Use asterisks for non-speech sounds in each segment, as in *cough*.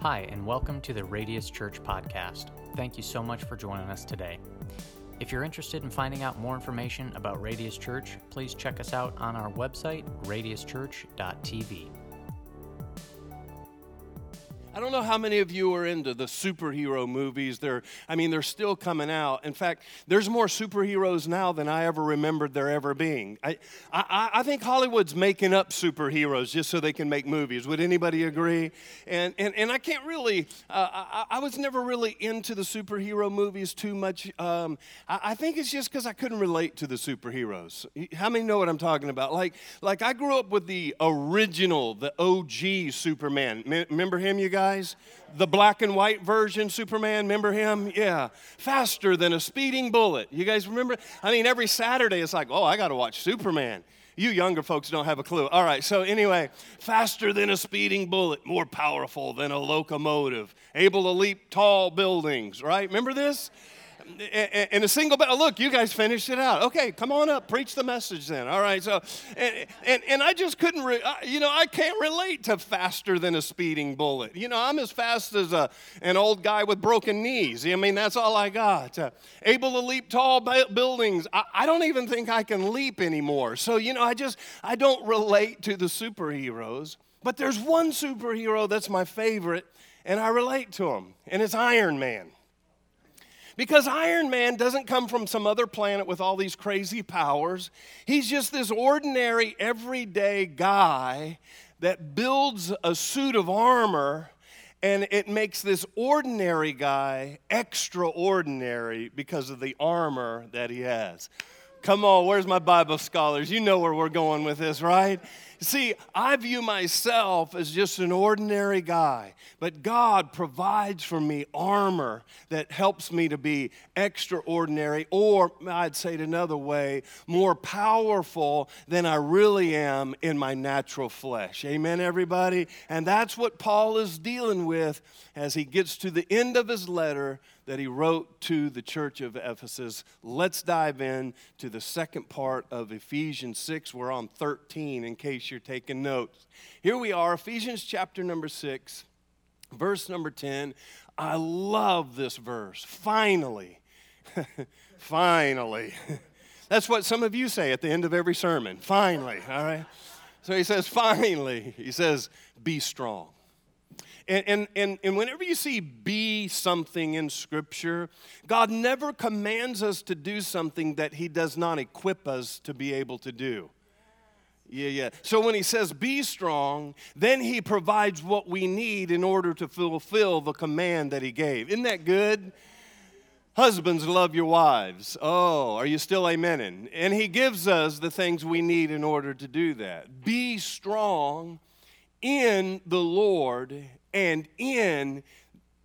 Hi, and welcome to the Radius Church podcast. Thank you so much for joining us today. If you're interested in finding out more information about Radius Church, please check us out on our website, radiuschurch.tv. I don't know how many of you are into the superhero movies. They're, I mean, they're still coming out. In fact, there's more superheroes now than I ever remembered there ever being. I, I, I think Hollywood's making up superheroes just so they can make movies. Would anybody agree? And, and, and I can't really, uh, I, I was never really into the superhero movies too much. Um, I, I think it's just because I couldn't relate to the superheroes. How many know what I'm talking about? Like, like I grew up with the original, the OG Superman. Remember him, you guys? Guys? The black and white version, Superman, remember him? Yeah. Faster than a speeding bullet. You guys remember? I mean, every Saturday it's like, oh, I got to watch Superman. You younger folks don't have a clue. All right, so anyway, faster than a speeding bullet, more powerful than a locomotive, able to leap tall buildings, right? Remember this? And a single. Look, you guys finished it out. Okay, come on up, preach the message then. All right, so, and, and, and I just couldn't, re- you know, I can't relate to faster than a speeding bullet. You know, I'm as fast as a, an old guy with broken knees. I mean, that's all I got. Uh, able to leap tall buildings. I, I don't even think I can leap anymore. So, you know, I just, I don't relate to the superheroes. But there's one superhero that's my favorite, and I relate to him, and it's Iron Man. Because Iron Man doesn't come from some other planet with all these crazy powers. He's just this ordinary, everyday guy that builds a suit of armor and it makes this ordinary guy extraordinary because of the armor that he has. Come on, where's my Bible scholars? You know where we're going with this, right? See, I view myself as just an ordinary guy, but God provides for me armor that helps me to be extraordinary, or I'd say it another way, more powerful than I really am in my natural flesh. Amen, everybody? And that's what Paul is dealing with as he gets to the end of his letter that he wrote to the church of Ephesus. Let's dive in to the second part of Ephesians 6. We're on 13 in case you're taking notes. Here we are, Ephesians chapter number 6, verse number 10. I love this verse. Finally. *laughs* Finally. *laughs* That's what some of you say at the end of every sermon. Finally, all right? So he says, finally, he says, be strong. And, and, and, and whenever you see be something in Scripture, God never commands us to do something that He does not equip us to be able to do. Yeah, yeah. So when he says be strong, then he provides what we need in order to fulfill the command that he gave. Isn't that good? Husbands, love your wives. Oh, are you still amening? And he gives us the things we need in order to do that. Be strong in the Lord and in,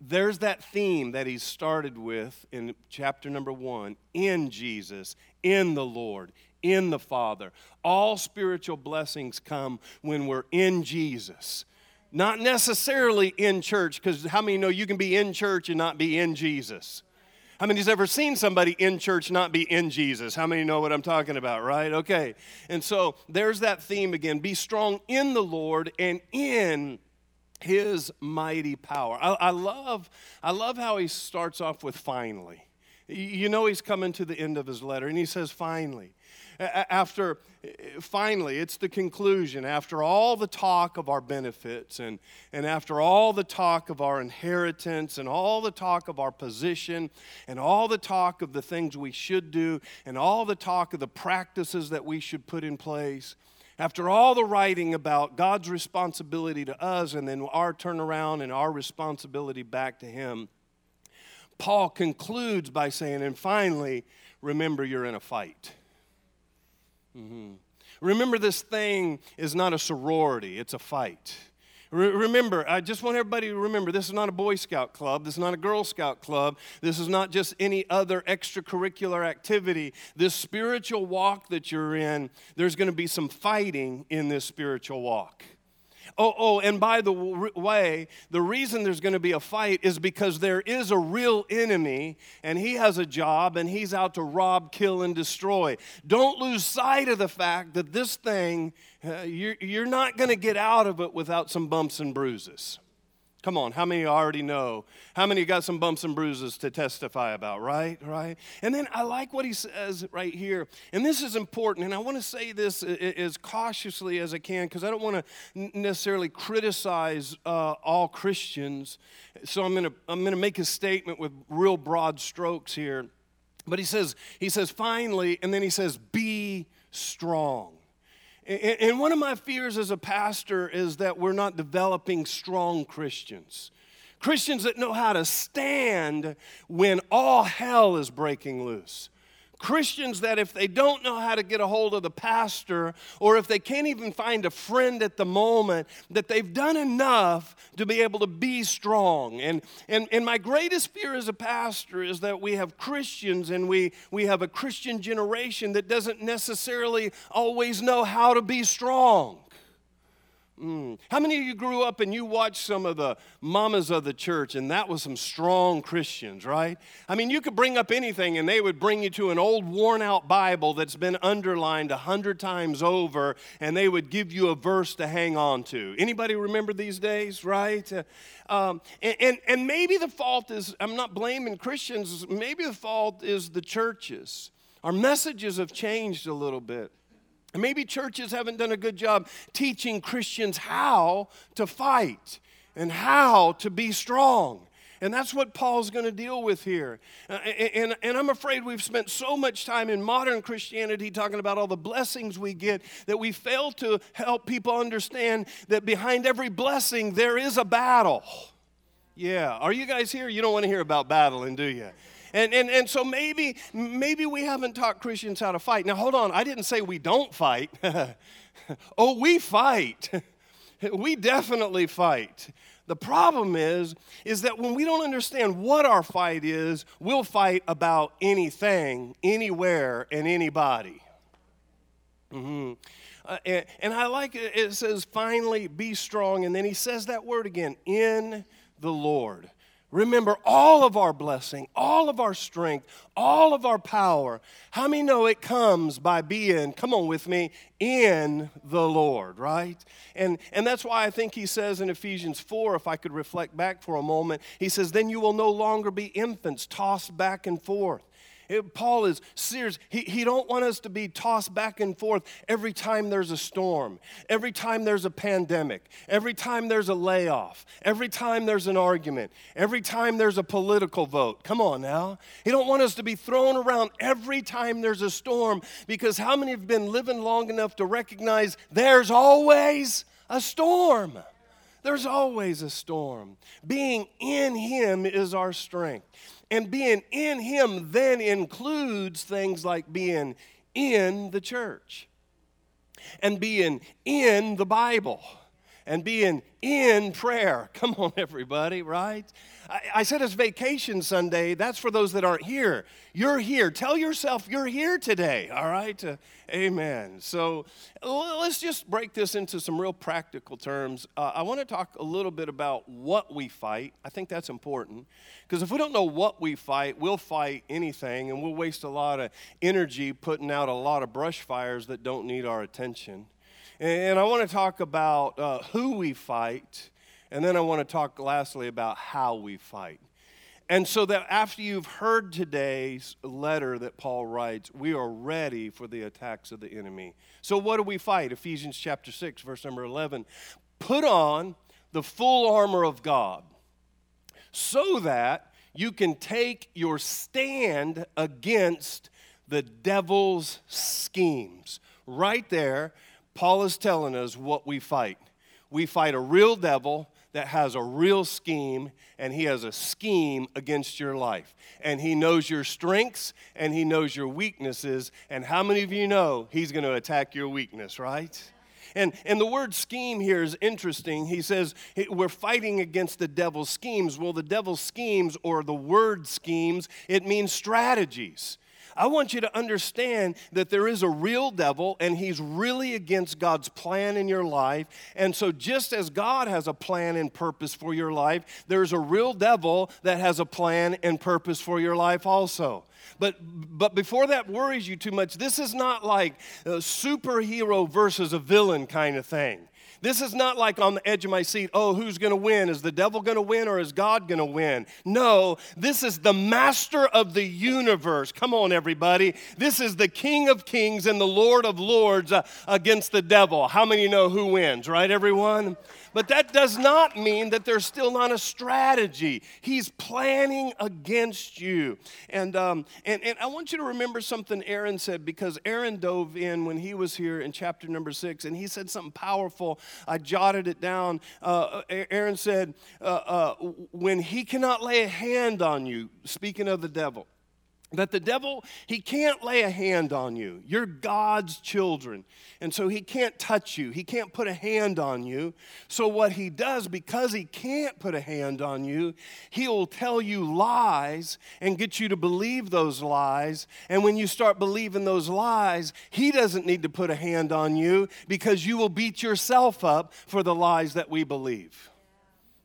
there's that theme that he started with in chapter number one in Jesus, in the Lord, in the Father. All spiritual blessings come when we're in Jesus. Not necessarily in church, because how many know you can be in church and not be in Jesus? How many's ever seen somebody in church not be in Jesus? How many know what I'm talking about, right? Okay. And so there's that theme again. Be strong in the Lord and in his mighty power. I, I, love, I love how he starts off with finally. You know, he's coming to the end of his letter, and he says, finally. After, finally, it's the conclusion. After all the talk of our benefits, and, and after all the talk of our inheritance, and all the talk of our position, and all the talk of the things we should do, and all the talk of the practices that we should put in place, after all the writing about God's responsibility to us and then our turnaround and our responsibility back to Him, Paul concludes by saying, and finally, remember you're in a fight. Mm-hmm. Remember, this thing is not a sorority, it's a fight. Remember, I just want everybody to remember this is not a Boy Scout club. This is not a Girl Scout club. This is not just any other extracurricular activity. This spiritual walk that you're in, there's going to be some fighting in this spiritual walk. Oh, oh, and by the way, the reason there's going to be a fight is because there is a real enemy, and he has a job, and he's out to rob, kill, and destroy. Don't lose sight of the fact that this thing, uh, you're, you're not going to get out of it without some bumps and bruises. Come on, how many already know? How many got some bumps and bruises to testify about, right? Right? And then I like what he says right here. And this is important, and I want to say this as cautiously as I can because I don't want to necessarily criticize uh, all Christians. So I'm going to I'm going to make a statement with real broad strokes here. But he says he says finally and then he says be strong. And one of my fears as a pastor is that we're not developing strong Christians. Christians that know how to stand when all hell is breaking loose. Christians that if they don't know how to get a hold of the pastor, or if they can't even find a friend at the moment, that they've done enough to be able to be strong. And, and, and my greatest fear as a pastor is that we have Christians and we, we have a Christian generation that doesn't necessarily always know how to be strong. Mm. How many of you grew up and you watched some of the mamas of the church, and that was some strong Christians, right? I mean, you could bring up anything, and they would bring you to an old worn out Bible that's been underlined a hundred times over, and they would give you a verse to hang on to. Anybody remember these days, right? Uh, um, and, and, and maybe the fault is, I'm not blaming Christians, maybe the fault is the churches. Our messages have changed a little bit. Maybe churches haven't done a good job teaching Christians how to fight and how to be strong. And that's what Paul's going to deal with here. Uh, and, and, and, I'm afraid we've spent so much time in modern Christianity talking about all the blessings we get that we fail to help people understand that behind every blessing there is a battle. Yeah. Are you guys here? You don't want to hear about battling, do you? And, and, and so maybe, maybe we haven't taught Christians how to fight. Now, hold on. I didn't say we don't fight. *laughs* oh, we fight. *laughs* we definitely fight. The problem is, is that when we don't understand what our fight is, we'll fight about anything, anywhere, and anybody. Mm-hmm. Uh, and, and, I like it, it says, finally, be strong. And then he says that word again, in the Lord. Remember all of our blessing, all of our strength, all of our power. How many know it comes by being, come on with me, in the Lord, right? And, and that's why I think he says in Ephesians 4, if I could reflect back for a moment, he says, Then you will no longer be infants tossed back and forth it, Paul is serious. He, he don't want us to be tossed back and forth every time there's a storm, every time there's a pandemic, every time there's a layoff, every time there's an argument, every time there's a political vote. Come on now. He don't want us to be thrown around every time there's a storm because how many have been living long enough to recognize there's always a storm? There's always a storm. Being in Him is our strength. And being in Him then includes things like being in the church and being in the Bible and being in prayer. *laughs* Come on, everybody, right? I, I, said it's vacation Sunday. That's for those that aren't here. You're here. Tell yourself you're here today, all right? Uh, amen. So let's just break this into some real practical terms. Uh, I want to talk a little bit about what we fight. I think that's important because if we don't know what we fight, we'll fight anything and we'll waste a lot of energy putting out a lot of brush fires that don't need our attention. And I want to talk about uh, who we fight, and then I want to talk lastly about how we fight. And so that after you've heard today's letter that Paul writes, we are ready for the attacks of the enemy. So what do we fight? Ephesians chapter 6, verse number 11. Put on the full armor of God so that you can take your stand against the devil's schemes. Right there, Paul is telling us what we fight. We fight a real devil that has a real scheme, and he has a scheme against your life. And he knows your strengths and he knows your weaknesses. And how many of you know he's going to attack your weakness, right? And, and the word scheme here is interesting. He says we're fighting against the devil's schemes. Well, the devil's schemes or the word schemes, it means strategies. I want you to understand that there is a real devil and he's really against God's plan in your life. And so, just as God has a plan and purpose for your life, there's a real devil that has a plan and purpose for your life also. But, but before that worries you too much, this is not like a superhero versus a villain kind of thing. This is not like on the edge of my seat, oh, who's going to win? Is the devil going to win or is God going to win? No, this is the master of the universe. Come on, everybody. This is the King of kings and the Lord of lords uh, against the devil. How many know who wins, right, everyone? But that does not mean that there's still not a strategy. He's planning against you. And, um, and, and I want you to remember something Aaron said because Aaron dove in when he was here in chapter number six and he said something powerful. I jotted it down. Uh, Aaron said, uh, uh, When he cannot lay a hand on you, speaking of the devil, that the devil, he can't lay a hand on you. You're God's children. And so he can't touch you. He can't put a hand on you. So, what he does, because he can't put a hand on you, he'll tell you lies and get you to believe those lies. And when you start believing those lies, he doesn't need to put a hand on you because you will beat yourself up for the lies that we believe.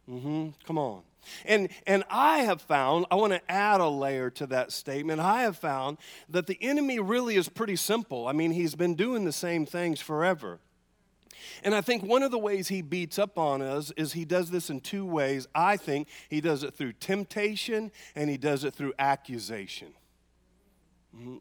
Mm-hmm. Come on. And, and I have found, I want to add a layer to that statement. I have found that the enemy really is pretty simple. I mean, he's been doing the same things forever. And I think one of the ways he beats up on us is he does this in two ways. I think he does it through temptation and he does it through accusation.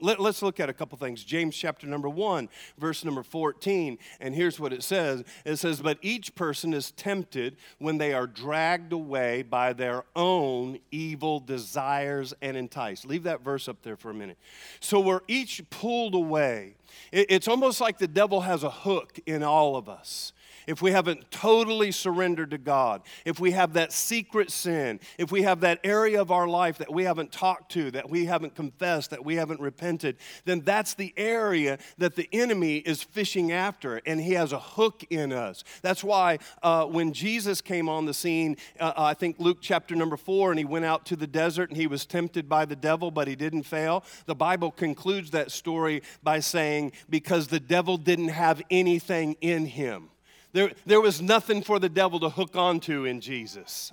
Let, us look at a couple things. James chapter number 1, verse number 14. And here's what it says it says, But each person is tempted when they are dragged away by their own evil desires and enticed. Leave that verse up there for a minute. So we're each pulled away. it's almost like the devil has a hook in all of us if we haven't totally surrendered to God, if we have that secret sin, if we have that area of our life that we haven't talked to, that we haven't confessed, that we haven't repented, then that's the area that the enemy is fishing after, and he has a hook in us. That's why uh, when Jesus came on the scene, uh, I think Luke chapter number four, and he went out to the desert and he was tempted by the devil, but he didn't fail. The Bible concludes that story by saying, because the devil didn't have anything in him. There, there was nothing for the devil to hook onto in Jesus.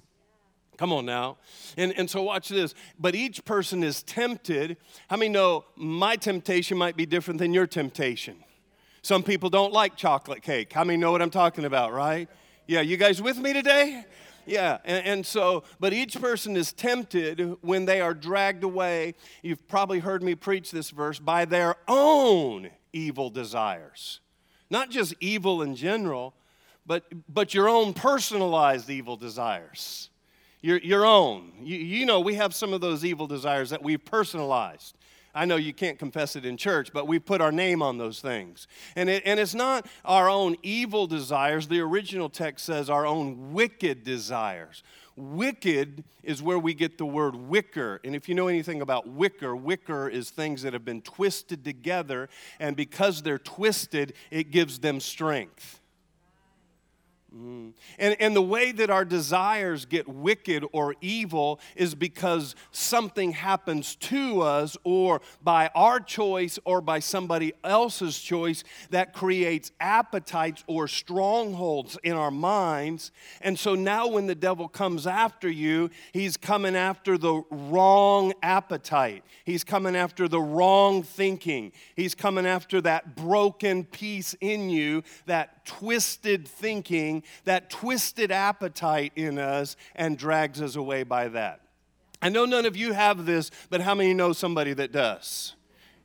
Come on now. And, and so watch this. But each person is tempted. How many know my temptation might be different than your temptation? Some people don't like chocolate cake. How many know what I'm talking about, right? Yeah, you guys with me today? Yeah, and, and, so, but each person is tempted when they are dragged away. You've probably heard me preach this verse by their own evil desires. Not just evil in general, but, but your own personalized evil desires. Your, your own. You, you know, we have some of those evil desires that we've personalized. I know you can't confess it in church, but we put our name on those things. And, it, and it's not our own evil desires. The original text says our own wicked desires. Wicked is where we get the word wicker. And if you know anything about wicker, wicker is things that have been twisted together, and because they're twisted, it gives them strength. Mm. And, and the way that our desires get wicked or evil is because something happens to us, or by our choice, or by somebody else's choice, that creates appetites or strongholds in our minds. And so now, when the devil comes after you, he's coming after the wrong appetite, he's coming after the wrong thinking, he's coming after that broken piece in you, that twisted thinking that twisted appetite in us and drags us away by that. I know none of you have this, but how many know somebody that does?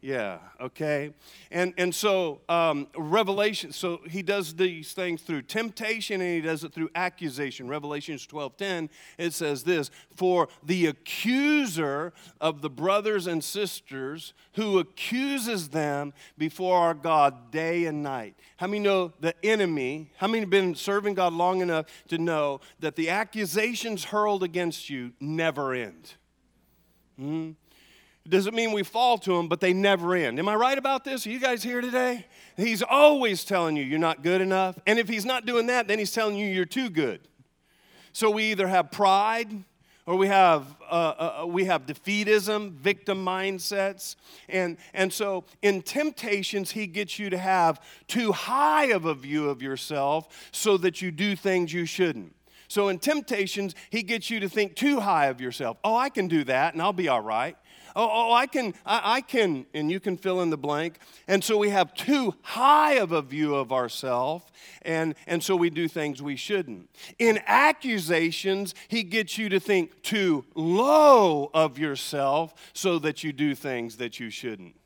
Yeah, okay. And, and so, um, revelation, so he does these things through temptation and he does it through accusation. Revelations 12:10, it says this For the accuser of the brothers and sisters who accuses them before our God day and night. How many know the enemy? How many have been serving God long enough to know that the accusations hurled against you never end? Hmm? Doesn't mean we fall to them, but they never end. Am I right about this? Are you guys here today? He's always telling you you're not good enough. And if he's not doing that, then he's telling you you're too good. So we either have pride or we have, uh, uh, uh we have defeatism, victim mindsets. And, and so in temptations, he gets you to have too high of a view of yourself so that you do things you shouldn't. So in temptations, he gets you to think too high of yourself. Oh, I can do that and I'll be all right. Oh, oh, oh I can, I, I can, and you can fill in the blank. And so we have too high of a view of ourselves, and, and so we do things we shouldn't. In accusations, he gets you to think too low of yourself so that you do things that you shouldn't.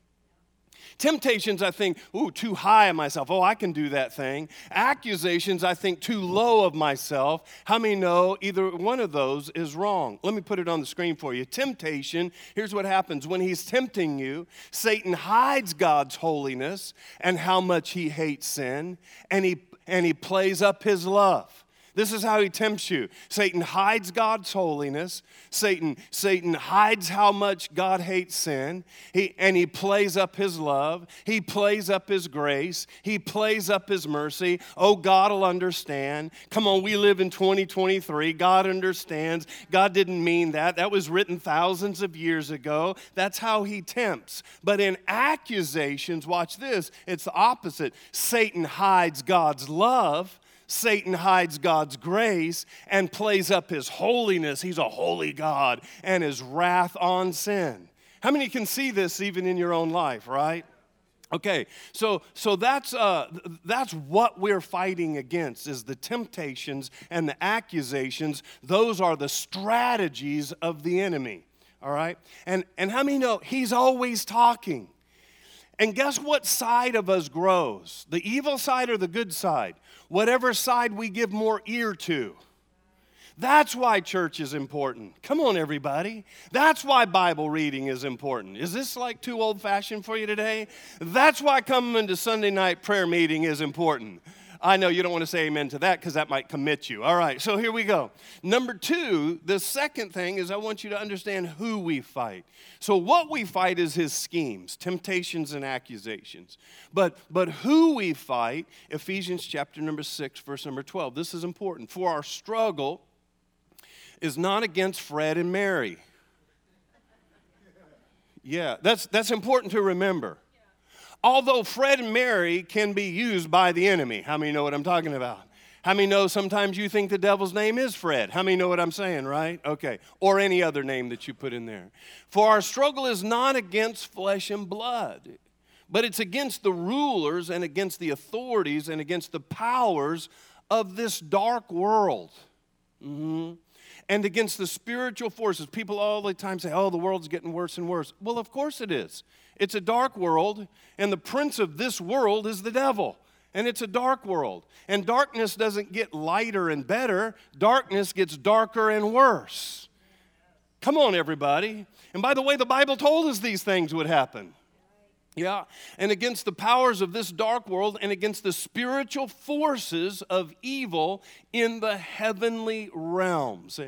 Temptations, I think, ooh, too high of myself. Oh, I can do that thing. Accusations, I think, too low of myself. How many know either one of those is wrong? Let me put it on the screen for you. Temptation, here's what happens when he's tempting you, Satan hides God's holiness and how much he hates sin, and he, and he plays up his love. This is how he tempts you. Satan hides God's holiness. Satan, Satan hides how much God hates sin. He, and he plays up his love. He plays up his grace. He plays up his mercy. Oh, God will understand. Come on, we live in 2023. God understands. God didn't mean that. That was written thousands of years ago. That's how he tempts. But in accusations, watch this, it's the opposite. Satan hides God's love Satan hides God's grace and plays up his holiness. He's a holy God and his wrath on sin. How many can see this even in your own life, right? Okay, so so that's uh, that's what we're fighting against is the temptations and the accusations. Those are the strategies of the enemy. All right, and and how many know he's always talking? And guess what side of us grows? The evil side or the good side? whatever side we give more ear to. That's why church is important. Come on, everybody. That's why Bible reading is important. Is this like too old fashioned for you today? That's why coming to Sunday night prayer meeting is important. I know you don't want to say amen to that because that might commit you. All right, so here we go. Number two, the second thing is I want you to understand who we fight. So, what we fight is his schemes, temptations, and accusations. But, but who we fight, Ephesians chapter number 6, verse number 12. This is important. For our struggle is not against Fred and Mary. Yeah, that's, that's important to remember. Although Fred and Mary can be used by the enemy. How many know what I'm talking about? How many know sometimes you think the devil's name is Fred? How many know what I'm saying, right? Okay. Or any other name that you put in there. For our struggle is not against flesh and blood, but it's against the rulers and against the authorities and against the powers of this dark world. Mm-hmm. And against the spiritual forces. People all the time say, oh, the world's getting worse and worse. Well, of course it is. It's a dark world, and the prince of this world is the devil. And it's a dark world. And darkness doesn't get lighter and better, darkness gets darker and worse. Come on, everybody. And by the way, the Bible told us these things would happen. Yeah, and against the powers of this dark world and against the spiritual forces of evil in the heavenly realms.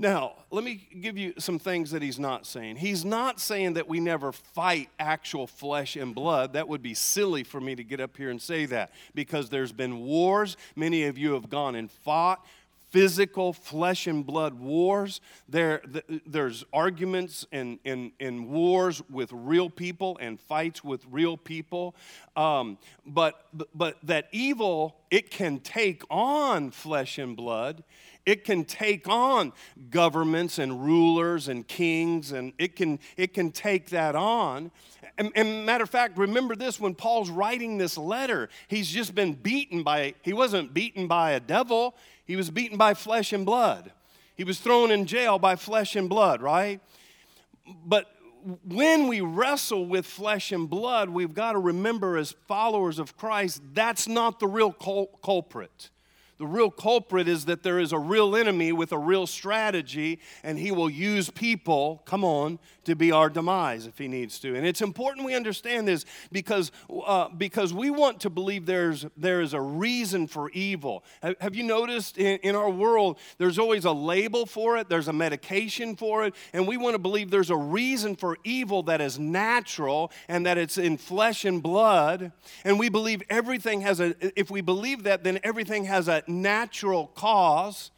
Now, let me give you some things that he's not saying. He's not saying that we never fight actual flesh and blood. That would be silly for me to get up here and say that because there's been wars. Many of you have gone and fought physical flesh and blood wars. There, there's arguments and, and, and wars with real people and fights with real people. Um, but, but that evil, it can take on flesh and blood it can take on governments and rulers and kings, and it can, it can take that on. And, and, matter of fact, remember this when Paul's writing this letter, he's just been beaten by, he wasn't beaten by a devil, he was beaten by flesh and blood. He was thrown in jail by flesh and blood, right? But when we wrestle with flesh and blood, we've got to remember as followers of Christ, that's not the real cul- culprit. The real culprit is that there is a real enemy with a real strategy, and he will use people, come on, to be our demise if he needs to. And it's important we understand this because, uh, because we want to believe there's, there is a reason for evil. Have, have you noticed in, in our world, there's always a label for it, there's a medication for it, and we want to believe there's a reason for evil that is natural and that it's in flesh and blood. And we believe everything has a, if we believe that, then everything has a natural cause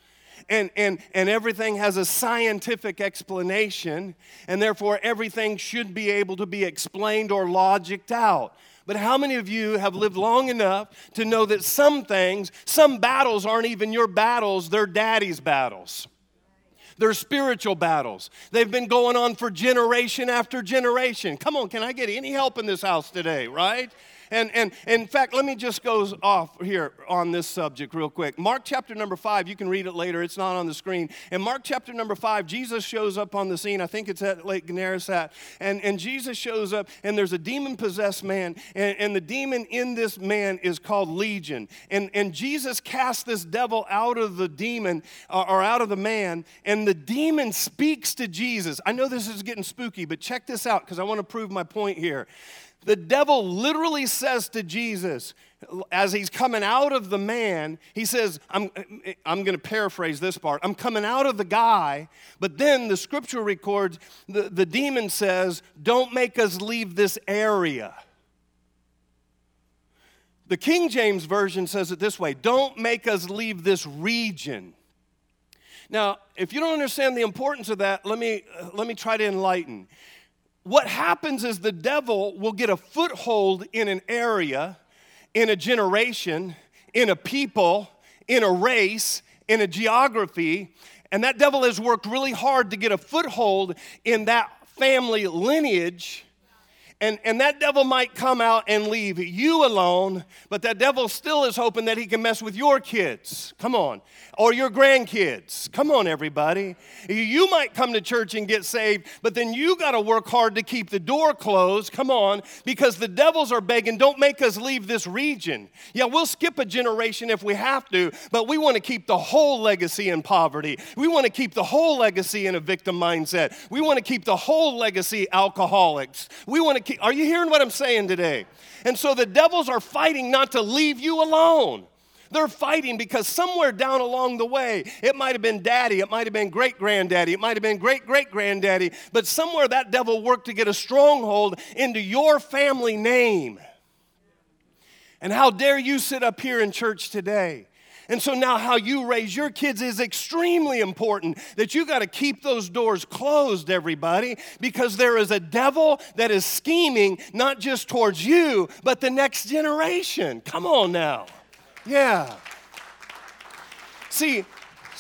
and, and, and everything has a scientific explanation, and therefore everything should be able to be explained or logicked out. But how many of you have lived long enough to know that some things, some battles aren't even your battles, they're daddy's battles? They're spiritual battles. They've been going on for generation after generation. Come on, can I get any help in this house today, right? And, and, in fact, let me just go off here on this subject real quick. Mark chapter number five, you can read it later, it's not on the screen. In Mark chapter number five, Jesus shows up on the scene. I think it's at Lake Gennesaret. And, and Jesus shows up, and there's a demon possessed man, and, and the demon in this man is called Legion. And, and Jesus casts this devil out of the demon or, or out of the man, and the demon speaks to Jesus. I know this is getting spooky, but check this out because I want to prove my point here. The devil literally says to Jesus, as he's coming out of the man, he says, I'm, I'm going to paraphrase this part. I'm coming out of the guy, but then the scripture records the, the demon says, Don't make us leave this area. The King James Version says it this way Don't make us leave this region. Now, if you don't understand the importance of that, let me, let me try to enlighten what happens is the devil will get a foothold in an area, in a generation, in a people, in a race, in a geography, and that devil has worked really hard to get a foothold in that family lineage. And, and that devil might come out and leave you alone, but that devil still is hoping that he can mess with your kids. Come on or your grandkids. Come on, everybody. You might come to church and get saved, but then you got to work hard to keep the door closed. Come on, because the devils are begging, don't make us leave this region. Yeah, we'll skip a generation if we have to, but we want to keep the whole legacy in poverty. We want to keep the whole legacy in a victim mindset. We want to keep the whole legacy alcoholics. We want to are you hearing what I'm saying today? And so the devils are fighting not to leave you alone. They're fighting because somewhere down along the way, it might have been daddy, it might have been great granddaddy, it might have been great great granddaddy, but somewhere that devil worked to get a stronghold into your family name. And how dare you sit up here in church today? And so now, how you raise your kids is extremely important. That you got to keep those doors closed, everybody, because there is a devil that is scheming not just towards you, but the next generation. Come on now. Yeah. See,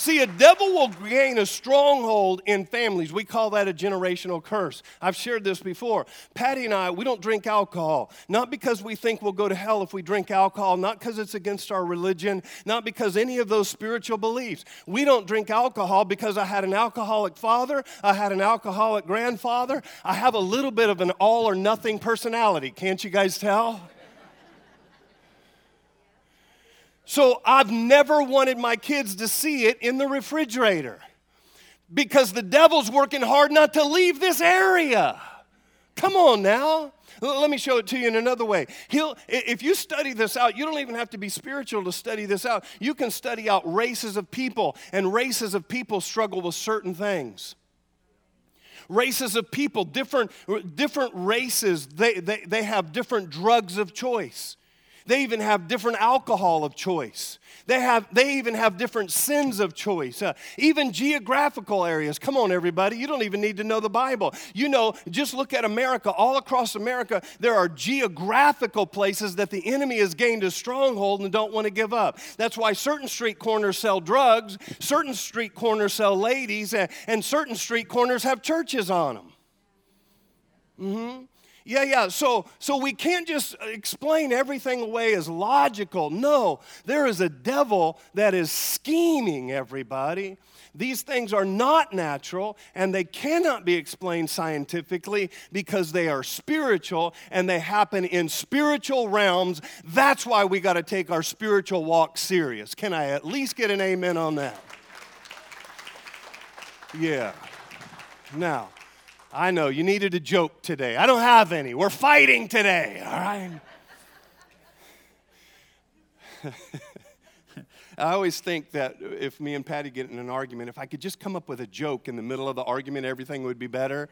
See, a devil will gain a stronghold in families. We call that a generational curse. I've shared this before. Patty and I, we don't drink alcohol. Not because we think we'll go to hell if we drink alcohol, not because it's against our religion, not because any of those spiritual beliefs. We don't drink alcohol because I had an alcoholic father, I had an alcoholic grandfather. I have a little bit of an all or nothing personality. Can't you guys tell? So I've never wanted my kids to see it in the refrigerator because the devil's working hard not to leave this area. Come on now. Let me show it to you in another way. He'll, if you study this out, you don't even have to be spiritual to study this out. You can study out races of people, and races of people struggle with certain things races of people, different, different races, they, they, they have different drugs of choice. They even have different alcohol of choice. They, have, they even have different sins of choice, uh, even geographical areas. Come on, everybody. You don't even need to know the Bible. You know, just look at America. All across America, there are geographical places that the enemy has gained a stronghold and don't want to give up. That's why certain street corners sell drugs, certain street corners sell ladies, and, certain street corners have churches on them. Mm-hmm. Yeah, yeah. So, so we can't just explain everything away as logical. No, there is a devil that is scheming everybody. These things are not natural and they cannot be explained scientifically because they are spiritual and they happen in spiritual realms. That's why we got to take our spiritual walk serious. Can I at least get an amen on that? Yeah. Now, I know you needed a joke today. I don't have any. We're fighting today, all right? *laughs* I always think that if me and Patty get in an argument, if I could just come up with a joke in the middle of the argument, everything would be better.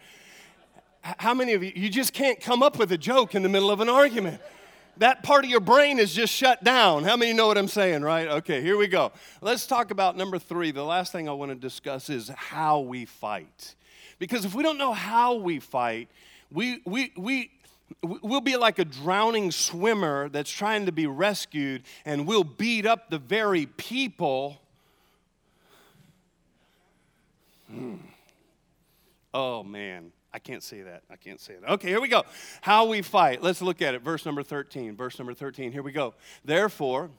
How many of you, you just can't come up with a joke in the middle of an argument? That part of your brain is just shut down. How many know what I'm saying, right? Okay, here we go. Let's talk about number three. The last thing I want to discuss is how we fight. Because if we don't know how we fight, we, we, we, we'll be like a drowning swimmer that's trying to be rescued, and we'll beat up the very people. Oh, man. I can't say that. I can't say that. Okay, here we go. How we fight. Let's look at it. Verse number 13. Verse number 13. Here we go. Therefore,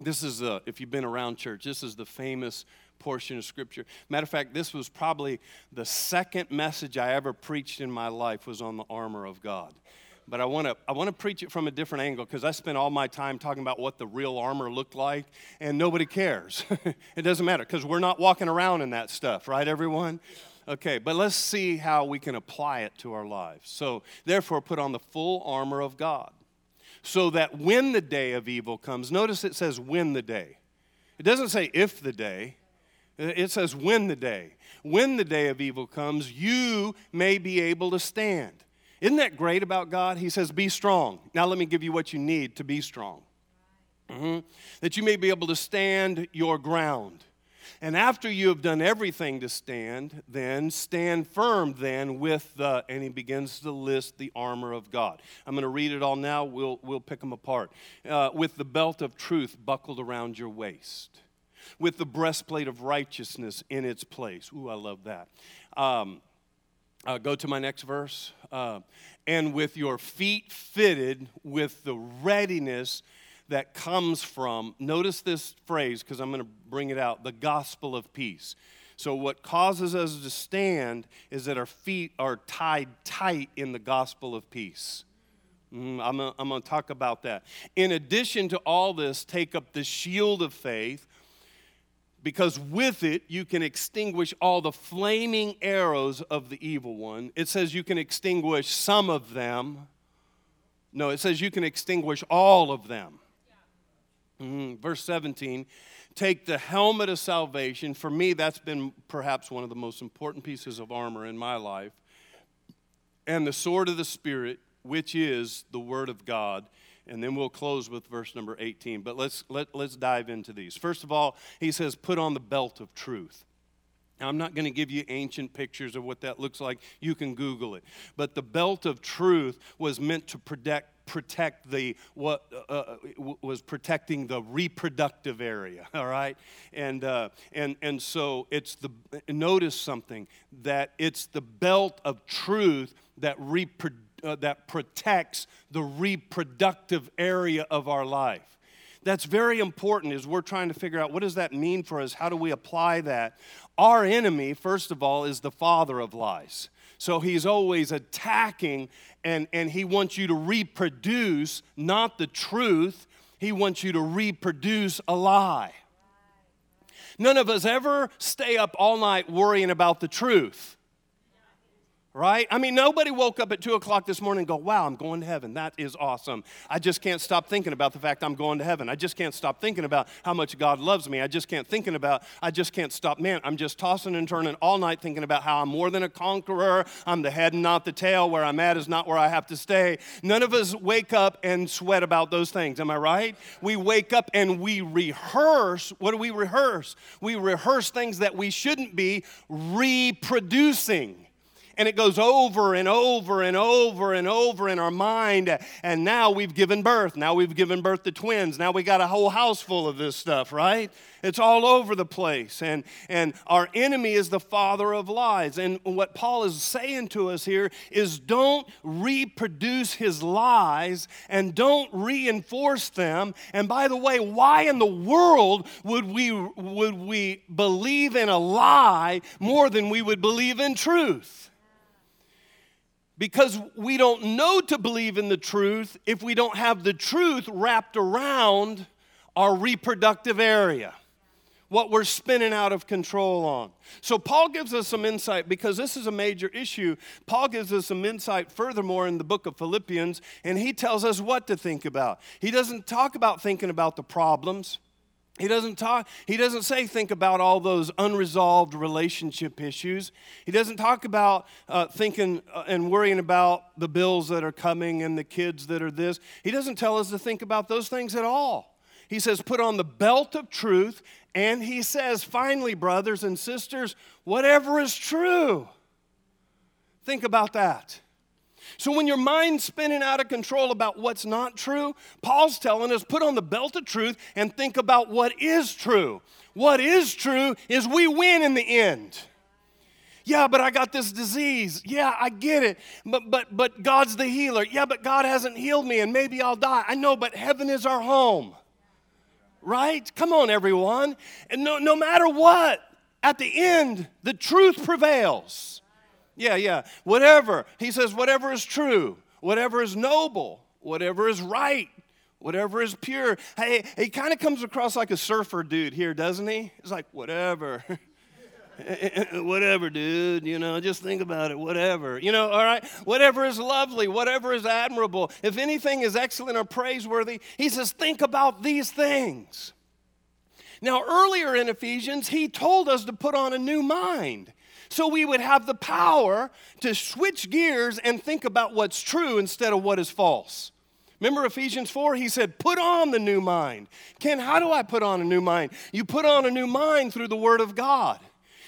this is, uh, if you've been around church, this is the famous portion of Scripture. Matter of fact, this was probably the second message I ever preached in my life was on the armor of God. But I want to I want to preach it from a different angle because I spent all my time talking about what the real armor looked like, and nobody cares. *laughs* it doesn't matter because we're not walking around in that stuff, right, everyone? Okay, but let's see how we can apply it to our lives. So, therefore, put on the full armor of God so that when the day of evil comes, notice it says when the day. It doesn't say if the day, it says when the day. When the day of evil comes, you may be able to stand. Isn't that great about God? He says, Be strong. Now, let me give you what you need to be strong. Mm-hmm. That you may be able to stand your ground. And after you have done everything to stand, then stand firm then with the, and he begins to list the armor of God. I'm going to read it all now. We'll, we'll pick them apart. Uh, with the belt of truth buckled around your waist, with the breastplate of righteousness in its place. Ooh, I love that. Um, uh, go to my next verse. Uh, and with your feet fitted with the readiness that comes from, notice this phrase because I'm going to bring it out the gospel of peace. So, what causes us to stand is that our feet are tied tight in the gospel of peace. Mm, I'm, I'm going to talk about that. In addition to all this, take up the shield of faith, because with it you can extinguish all the flaming arrows of the evil one. It says you can extinguish some of them. No, it says you can extinguish all of them. Mm-hmm. Verse 17 take the helmet of salvation. For me, that's been perhaps one of the most important pieces of armor in my life. And the sword of the Spirit, which is the Word of God. And then we'll close with verse number 18. But let's, let, let's dive into these. First of all, he says, put on the belt of truth. Now, I'm not going to give you ancient pictures of what that looks like. You can Google it. But the belt of truth was meant to protect protect the what uh, uh was protecting the reproductive area *laughs* all right and uh, and and so it's the notice something that it's the belt of truth that repro- uh, that protects the reproductive area of our life. That's very important as we're trying to figure out what does that mean for us? How do we apply that? Our enemy first of all is the father of lies. So he's always attacking and, and he wants you to reproduce not the truth, he wants you to reproduce a lie. None of us ever stay up all night worrying about the truth right? I mean, nobody woke up at 2 o'clock this morning and go, wow, I'm going to heaven. That is awesome. I just can't stop thinking about the fact I'm going to heaven. I just can't stop thinking about how much God loves me. I just can't thinking about, I just can't stop. Man, I'm just tossing and turning all night thinking about how I'm more than a conqueror. I'm the head and not the tail. Where I'm at is not where I have to stay. None of us wake up and sweat about those things. Am I right? We wake up and we rehearse. What do we rehearse? We rehearse things that we shouldn't be reproducing and it goes over and over and over and over in our mind. And now we've given birth. Now we've given birth to twins. Now we got a whole house full of this stuff, right? It's all over the place. And, and our enemy is the father of lies. And what Paul is saying to us here is don't reproduce his lies and don't reinforce them. And by the way, why in the world would we, would we believe in a lie more than we would believe in truth? Because we don't know to believe in the truth if we don't have the truth wrapped around our reproductive area, what we're spinning out of control on. So, Paul gives us some insight because this is a major issue. Paul gives us some insight furthermore in the book of Philippians, and he tells us what to think about. He doesn't talk about thinking about the problems. He doesn't talk, he doesn't say think about all those unresolved relationship issues. He doesn't talk about uh, thinking uh, and worrying about the bills that are coming and the kids that are this. He doesn't tell us to think about those things at all. He says, put on the belt of truth, and he says, finally, brothers and sisters, whatever is true. Think about that. So when your mind's spinning out of control about what's not true, Paul's telling us put on the belt of truth and think about what is true. What is true is we win in the end. Yeah, but I got this disease. Yeah, I get it. But but but God's the healer. Yeah, but God hasn't healed me and maybe I'll die. I know, but heaven is our home. Right? Come on, everyone. And no, no matter what, at the end, the truth prevails. Yeah, yeah. Whatever. He says, whatever is true, whatever is noble, whatever is right, whatever is pure. Hey, he kind of comes across like a surfer dude here, doesn't he? He's like, whatever. *laughs* whatever, dude, you know, just think about it, whatever. You know, all right, whatever is lovely, whatever is admirable, if anything is excellent or praiseworthy, he says, think about these things. Now, earlier in Ephesians, he told us to put on a new mind. So we would have the power to switch gears and think about what's true instead of what is false. Remember Ephesians 4? He said, Put on the new mind. Ken, how do I put on a new mind? You put on a new mind through the Word of God.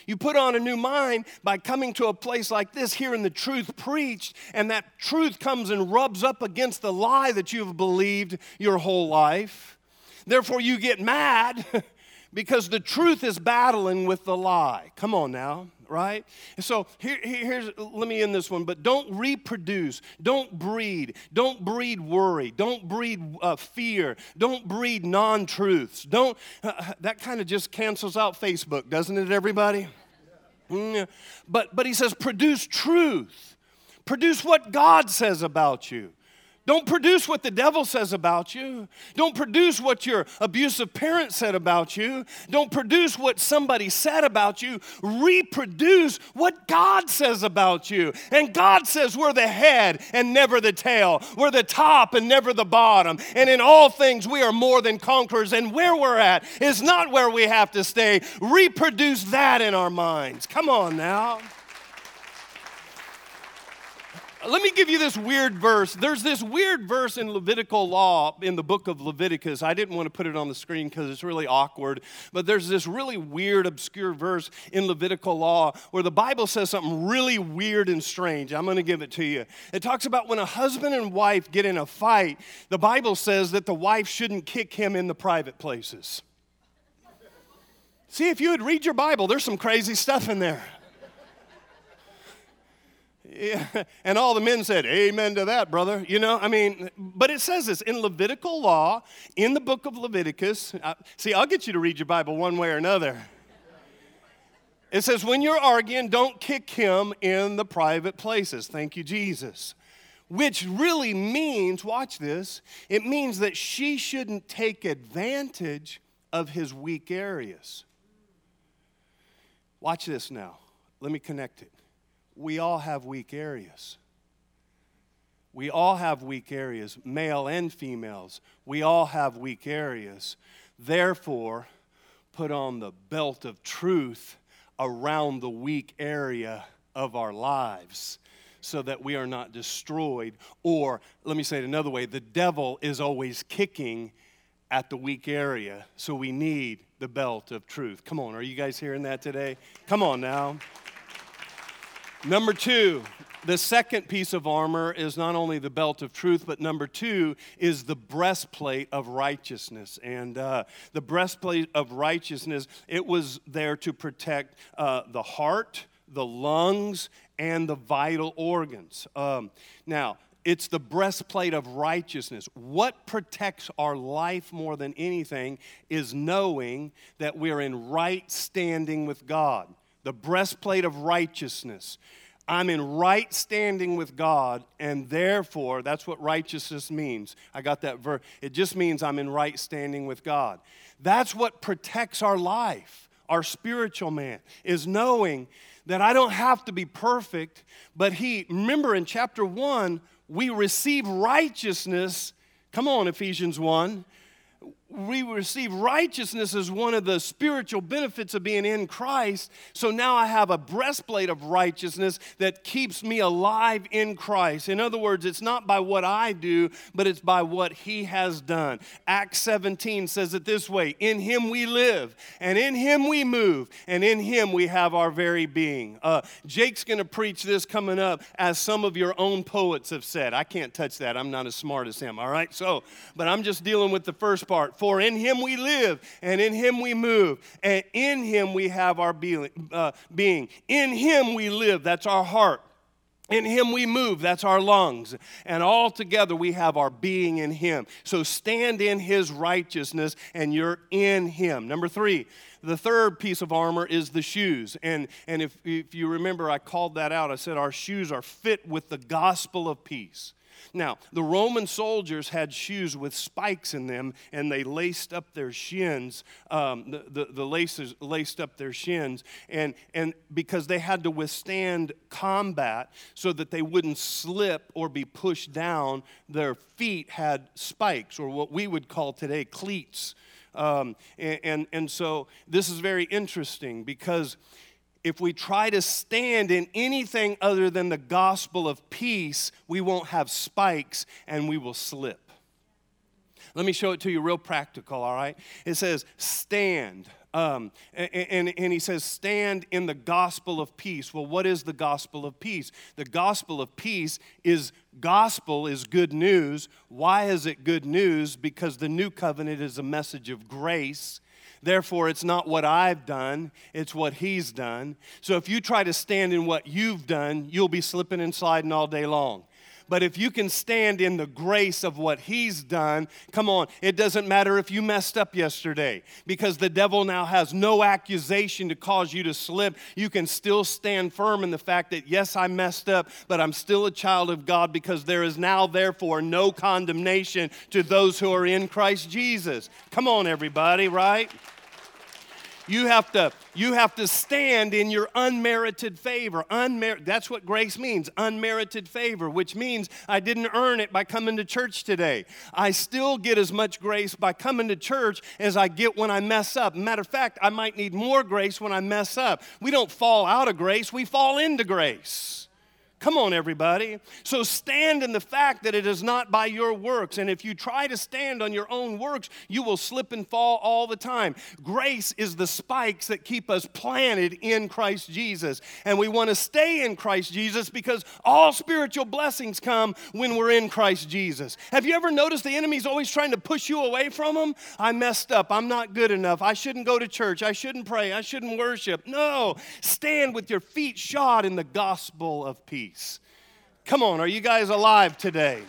You put on a new mind by coming to a place like this, hearing the truth preached, and that truth comes and rubs up against the lie that you've believed your whole life. Therefore, you get mad *laughs* because the truth is battling with the lie. Come on now right? so here, here's, let me end this one, but don't reproduce, don't breed, don't breed worry, don't breed uh, fear, don't breed non truths. Don't, uh, that kind of just cancels out Facebook, doesn't it, everybody? Mm, but, but he says, produce truth, produce what God says about you. Don't produce what the devil says about you. Don't produce what your abusive parent said about you. Don't produce what somebody said about you. Reproduce what God says about you. And God says we're the head and never the tail. We're the top and never the bottom. And in all things, we are more than conquerors. And where we're at is not where we have to stay. Reproduce that in our minds. Come on now. Let me give you this weird verse. There's this weird verse in Levitical law in the book of Leviticus. I didn't want to put it on the screen because it's really awkward, but there's this really weird, obscure verse in Levitical law where the Bible says something really weird and strange. I'm going to give it to you. It talks about when a husband and wife get in a fight, the Bible says that the wife shouldn't kick him in the private places. See, if you would read your Bible, there's some crazy stuff in there. *laughs* And all the men said, Amen to that, brother. You know, I mean, but it says this in Levitical law, in the book of Leviticus. Uh, see, I'll get you to read your Bible one way or another. It says, when you're arguing, don't kick him in the private places. Thank you, Jesus. Which really means, watch this, it means that she shouldn't take advantage of his weak areas. Watch this now. Let me connect it we all have weak areas. We all have weak areas, male and females. We all have weak areas. Therefore, put on the belt of truth around the weak area of our lives so that we are not destroyed. Or, let me say it another way the devil is always kicking at the weak area, so we need the belt of truth. Come on, are you guys hearing that today? Come on now. Number two, the second piece of armor is not only the belt of truth, but number two is the breastplate of righteousness. And uh, the breastplate of righteousness, it was there to protect uh, the heart, the lungs, and the vital organs. Um, now, it's the breastplate of righteousness. What protects our life more than anything is knowing that we're in right standing with God the breastplate of righteousness. I'm in right standing with God, and therefore, that's what righteousness means. I got that verse. It just means I'm in right standing with God. That's what protects our life, our spiritual man, is knowing that I don't have to be perfect, but He, remember in chapter 1, we receive righteousness. Come on, Ephesians 1 we receive righteousness as one of the spiritual benefits of being in Christ. So now I have a breastplate of righteousness that keeps me alive in Christ. In other words, it's not by what I do, but it's by what He has done. Acts 17 says it this way In Him we live, and in Him we move, and in Him we have our very being. Uh, Jake's going to preach this coming up, as some of your own poets have said. I can't touch that. I'm not as smart as him, all right? So, but I'm just dealing with the first part For in him we live, and in him we move, and in him we have our being. Uh. In him we live, that's our heart. In Him we move, that's our lungs. And all together we have our being in Him. So stand in His righteousness and you're in Him. Number three, the third piece of armor is the shoes. And, and if, if you remember, I called that out. I said our shoes are fit with the gospel of peace. Now, the Roman soldiers had shoes with spikes in them, and they laced up their shins. Um, the, the, the laces laced up their shins, and, and because they had to withstand combat so that they wouldn't slip or be pushed down, their feet had spikes, or what we would call today cleats. Um, and, and, and so this is very interesting because if we try to stand in anything other than the gospel of peace, we won't have spikes and we will slip. Let me show it to you real practical, all right? It says, stand. Um, and, and, and, he says, stand in the gospel of peace. Well, what is the gospel of peace? The gospel of peace is gospel is good news. Why is it good news? Because the new covenant is a message of grace Therefore, it's not what I've done, it's what He's done. So if you try to stand in what you've done, you'll be slipping and sliding all day long. But if you can stand in the grace of what He's done, come on, it doesn't matter if you messed up yesterday because the devil now has no accusation to cause you to slip. You can still stand firm in the fact that, yes, I messed up, but I'm still a child of God because there is now, therefore, no condemnation to those who are in Christ Jesus. Come on, everybody, right? You have to, you have to stand in your unmerited favor. Unmer- that's what grace means unmerited favor, which means I didn't earn it by coming to church today. I still get as much grace by coming to church as I get when I mess up. Matter of fact, I might need more grace when I mess up. We don't fall out of grace, we fall into grace. Come on, everybody. So stand in the fact that it is not by your works. And if you try to stand on your own works, you will slip and fall all the time. Grace is the spikes that keep us planted in Christ Jesus. And we want to stay in Christ Jesus because all spiritual blessings come when we're in Christ Jesus. Have you ever noticed the enemy's always trying to push you away from him? I messed up. I'm not good enough. I shouldn't go to church. I shouldn't pray. I shouldn't worship. No. Stand with your feet shod in the gospel of peace Come on, are you guys alive today?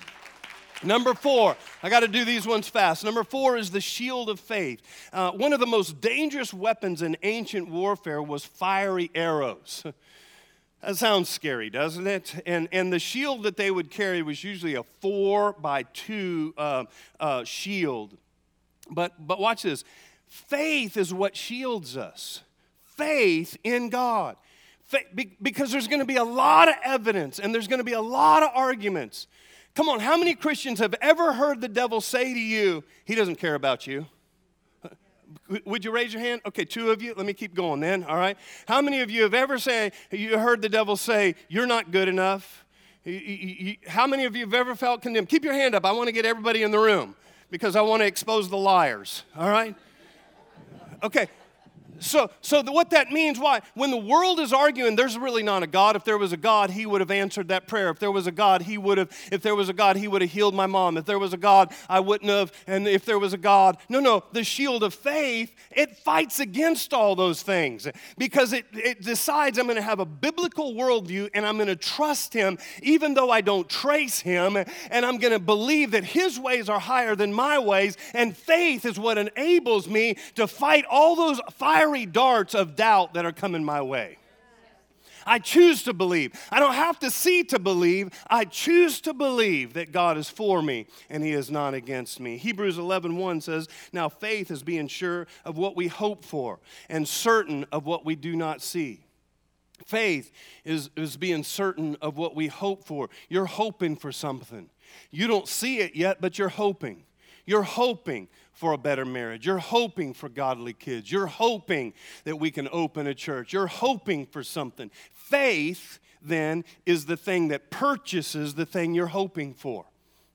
Number four, I got to do these ones fast. Number four is the shield of faith. Uh, one of the most dangerous weapons in ancient warfare was fiery arrows. *laughs* that sounds scary, doesn't it? And, and the shield that they would carry was usually a four by two uh, uh, shield. But, but watch this faith is what shields us, faith in God because there's going to be a lot of evidence and there's going to be a lot of arguments. Come on, how many Christians have ever heard the devil say to you, He doesn't care about you? Would you raise your hand? Okay, two of you. Let me keep going then, all right? How many of you have ever say, you heard the devil say, You're not good enough? How many of you have ever felt condemned? Keep your hand up. I want to get everybody in the room because I want to expose the liars, all right? Okay, so, so what that means, why? When the world is arguing, there's really not a God. If there was a God, He would have answered that prayer. If there was a God, He would have, if there was a God, He would have healed my mom. If there was a God, I wouldn't have. And if there was a God, no, no, the shield of faith, it fights against all those things because it, it decides I'm going to have a biblical worldview and I'm going to trust Him even though I don't trace Him. And I'm going to believe that His ways are higher than my ways. And faith is what enables me to fight all those fire fiery darts of doubt that are coming my way. I choose to believe. I don't have to see to believe. I choose to believe that God is for me and he is not against me. Hebrews 11:1 1 says, "Now faith is being sure of what we hope for and certain of what we do not see." Faith is, is being certain of what we hope for. You're hoping for something. You don't see it yet, but you're hoping. You're hoping for a better marriage. You're hoping for godly kids. You're hoping that we can open a church. You're hoping for something. Faith, then, is the thing that purchases the thing you're hoping for.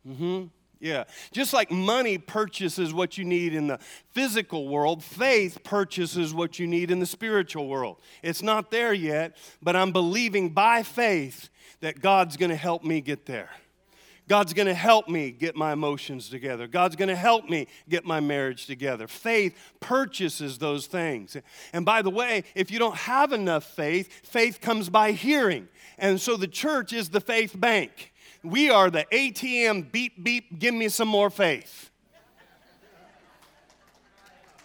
Mm-hmm. Yeah. Just like money purchases what you need in the physical world, faith purchases what you need in the spiritual world. It's not there yet, but I'm believing by faith that God's going to help me get there. God's going to help me get my emotions together. God's going to help me get my marriage together. Faith purchases those things. And by the way, if you don't have enough faith, faith comes by hearing. And so the church is the faith bank. We are the ATM beep, beep, give me some more faith.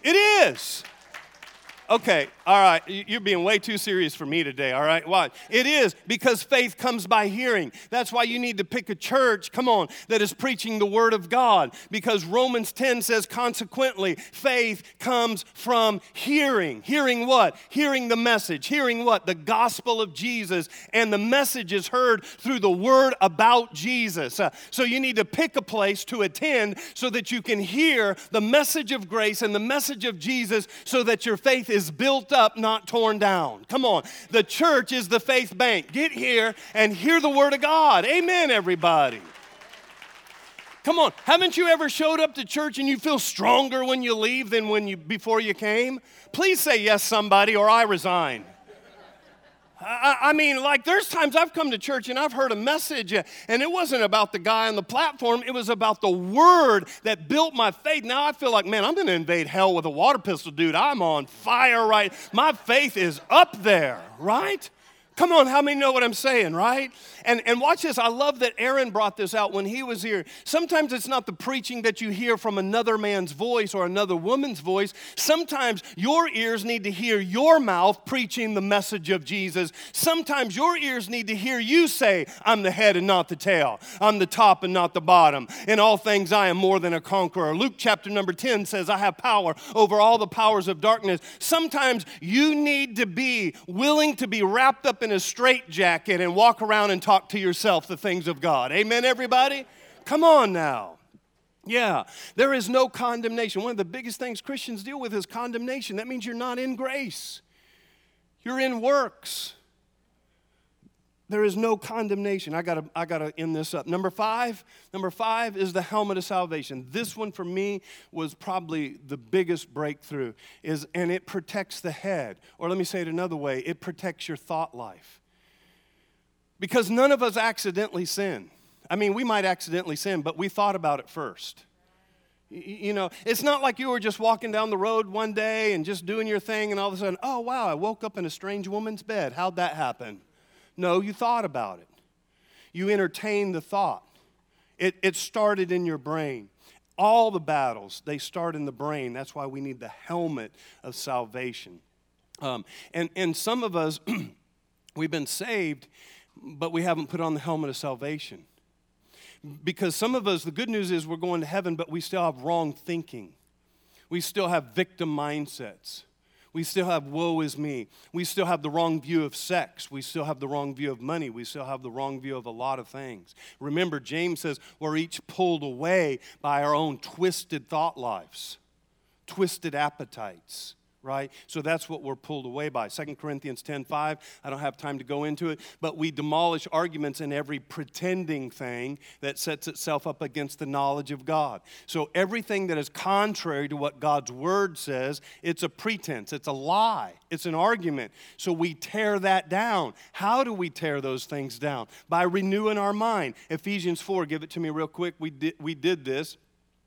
It is. Okay, all right, you're being way too serious for me today, all right? Why? It is because faith comes by hearing. That's why you need to pick a church, come on, that is preaching the Word of God. Because Romans 10 says, consequently, faith comes from hearing. Hearing what? Hearing the message. Hearing what? The gospel of Jesus. And the message is heard through the Word about Jesus. Uh, so you need to pick a place to attend so that you can hear the message of grace and the message of Jesus so that your faith is built up, not torn down. Come on. The church is the faith bank. Get here and hear the word of God. Amen, everybody. Come on, haven't you ever showed up to church and you feel stronger when you leave than when you before you came? Please say yes, somebody, or I resign. I, I, mean, like, there's times I've come to church and I've heard a message, and it wasn't about the guy on the platform, it was about the word that built my faith. Now I feel like, man, I'm gonna invade hell with a water pistol, dude. I'm on fire, right? My faith is up there, right? Come on, how many know what I'm saying, right? And, and watch this. I love that Aaron brought this out when he was here. Sometimes it's not the preaching that you hear from another man's voice or another woman's voice. Sometimes your ears need to hear your mouth preaching the message of Jesus. Sometimes your ears need to hear you say, I'm the head and not the tail. I'm the top and not the bottom. In all things, I am more than a conqueror. Luke chapter number 10 says, I have power over all the powers of darkness. Sometimes you need to be willing to be wrapped up in a straitjacket and walk around and talk to yourself the things of God. Amen, everybody? Come on now. Yeah, there is no condemnation. One of the biggest things Christians deal with is condemnation. That means you're not in grace, you're in works. There is no condemnation. I gotta, I gotta end this up. Number five, number five is the helmet of salvation. This one for me was probably the biggest breakthrough, is and it protects the head. Or let me say it another way, it protects your thought life. Because none of us accidentally sin. I mean, we might accidentally sin, but we thought about it first. You know, it's not like you were just walking down the road one day and just doing your thing, and all of a sudden, oh, wow, I woke up in a strange woman's bed. How'd that happen? No, you thought about it. You entertained the thought. It, it started in your brain. All the battles, they start in the brain. That's why we need the helmet of salvation. Um, and, and some of us, *clears throat* we've been saved, but we haven't put on the helmet of salvation. Because some of us, the good news is we're going to heaven, but we still have wrong thinking. We still have victim mindsets. We still have woe is me. We still have the wrong view of sex. We still have the wrong view of money. We still have the wrong view of a lot of things. Remember, James says we're each pulled away by our own twisted thought lives, twisted appetites right? So that's what we're pulled away by. 2 Corinthians 10:5, I don't have time to go into it, but we demolish arguments in every pretending thing that sets itself up against the knowledge of God. So everything that is contrary to what God's word says, it's a pretense, it's a lie, it's an argument. So we tear that down. How do we tear those things down? By renewing our mind. Ephesians 4, give it to me real quick. We did, we did this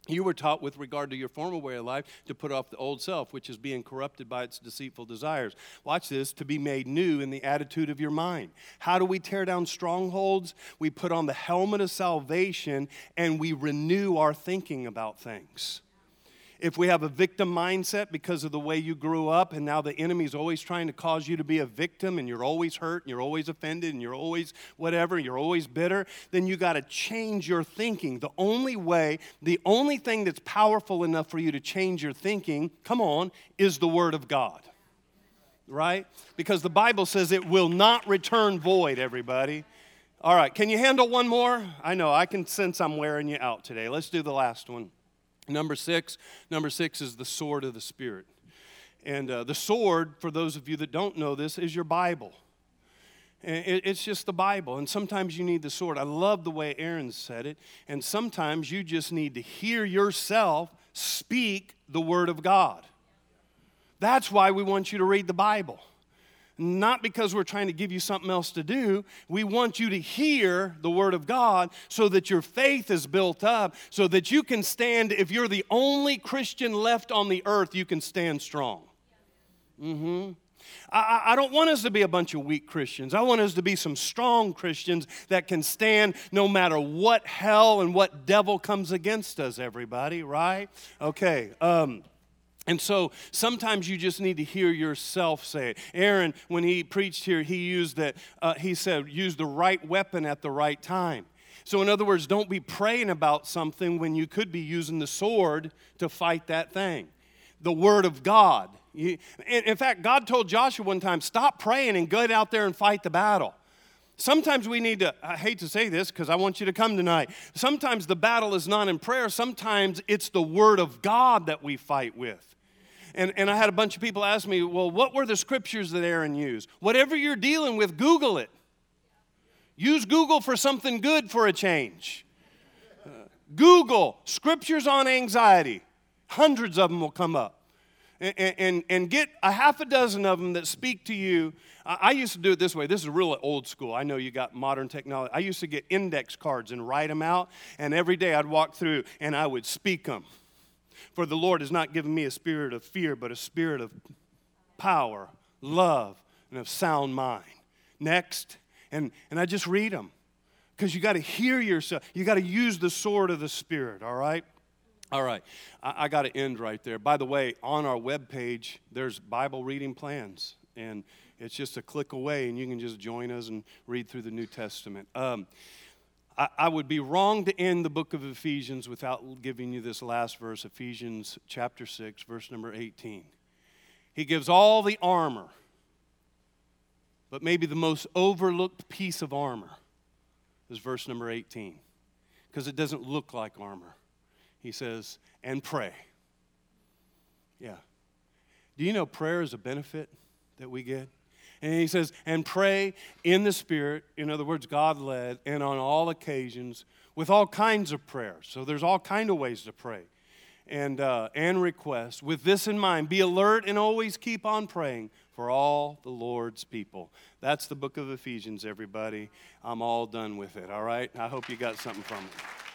you were taught with regard to your former way of life to put off the old self, which is being corrupted by its deceitful desires. Watch this to be made new in the attitude of your mind. How do we tear down strongholds? We put on the helmet of salvation and we renew our thinking about things if we have a victim mindset because of the way you grew up and now the enemy is always trying to cause you to be a victim and you're always hurt and you're always offended and you're always whatever, you're always bitter, then you got to change your thinking. The only way, the only thing that's powerful enough for you to change your thinking, come on, is the Word of God. Right? Because the Bible says it will not return void, everybody. All right, can you handle one more? I know, I can sense I'm wearing you out today. Let's do the last one. Number six, number six is the sword of the Spirit. And uh, the sword, for those of you that don't know this, is your Bible. It's just the Bible. And sometimes you need the sword. I love the way Aaron said it. And sometimes you just need to hear yourself speak the Word of God. That's why we want you to read the Bible. Not because we're trying to give you something else to do. We want you to hear the Word of God so that your faith is built up, so that you can stand, if you're the only Christian left on the earth, you can stand strong. Mm-hmm. I, I, don't want us to be a bunch of weak Christians. I want us to be some strong Christians that can stand no matter what hell and what devil comes against us, everybody, right? Okay. Um, and so sometimes you just need to hear yourself say it. Aaron, when he preached here, he used that, uh, he said, use the right weapon at the right time. So, in other words, don't be praying about something when you could be using the sword to fight that thing. The Word of God. in fact, God told Joshua one time, stop praying and get out there and fight the battle. Sometimes we need to, I hate to say this because I want you to come tonight. Sometimes the battle is not in prayer, sometimes it's the Word of God that we fight with. And, and I had a bunch of people ask me, well, what were the scriptures that Aaron used? Whatever you're dealing with, Google it. Use Google for something good for a change. Uh, Google scriptures on anxiety. Hundreds of them will come up. And, and, and, get a half a dozen of them that speak to you. I used to do it this way. This is really old school. I know you got modern technology. I used to get index cards and write them out, and every day I'd walk through and I would speak them. For the Lord has not given me a spirit of fear, but a spirit of power, love, and of sound mind. Next. And, and I just read them because you got to hear yourself. You got to use the sword of the Spirit, all right? All right, I, I got to end right there. By the way, on our webpage, there's Bible reading plans, and it's just a click away, and you can just join us and read through the New Testament. Um, I, would be wrong to end the book of Ephesians without giving you this last verse, Ephesians chapter 6, verse number 18. He gives all the armor, but maybe the most overlooked piece of armor is verse number 18, because it doesn't look like armor. He says, and pray. Yeah. Do you know prayer is a benefit that we get? And he says, and pray in the Spirit, in other words, God led, and on all occasions with all kinds of prayers. So there's all kind of ways to pray and, uh, and request. With this in mind, be alert and always keep on praying for all the Lord's people. That's the book of Ephesians, everybody. I'm all done with it, all right? I hope you got something from it.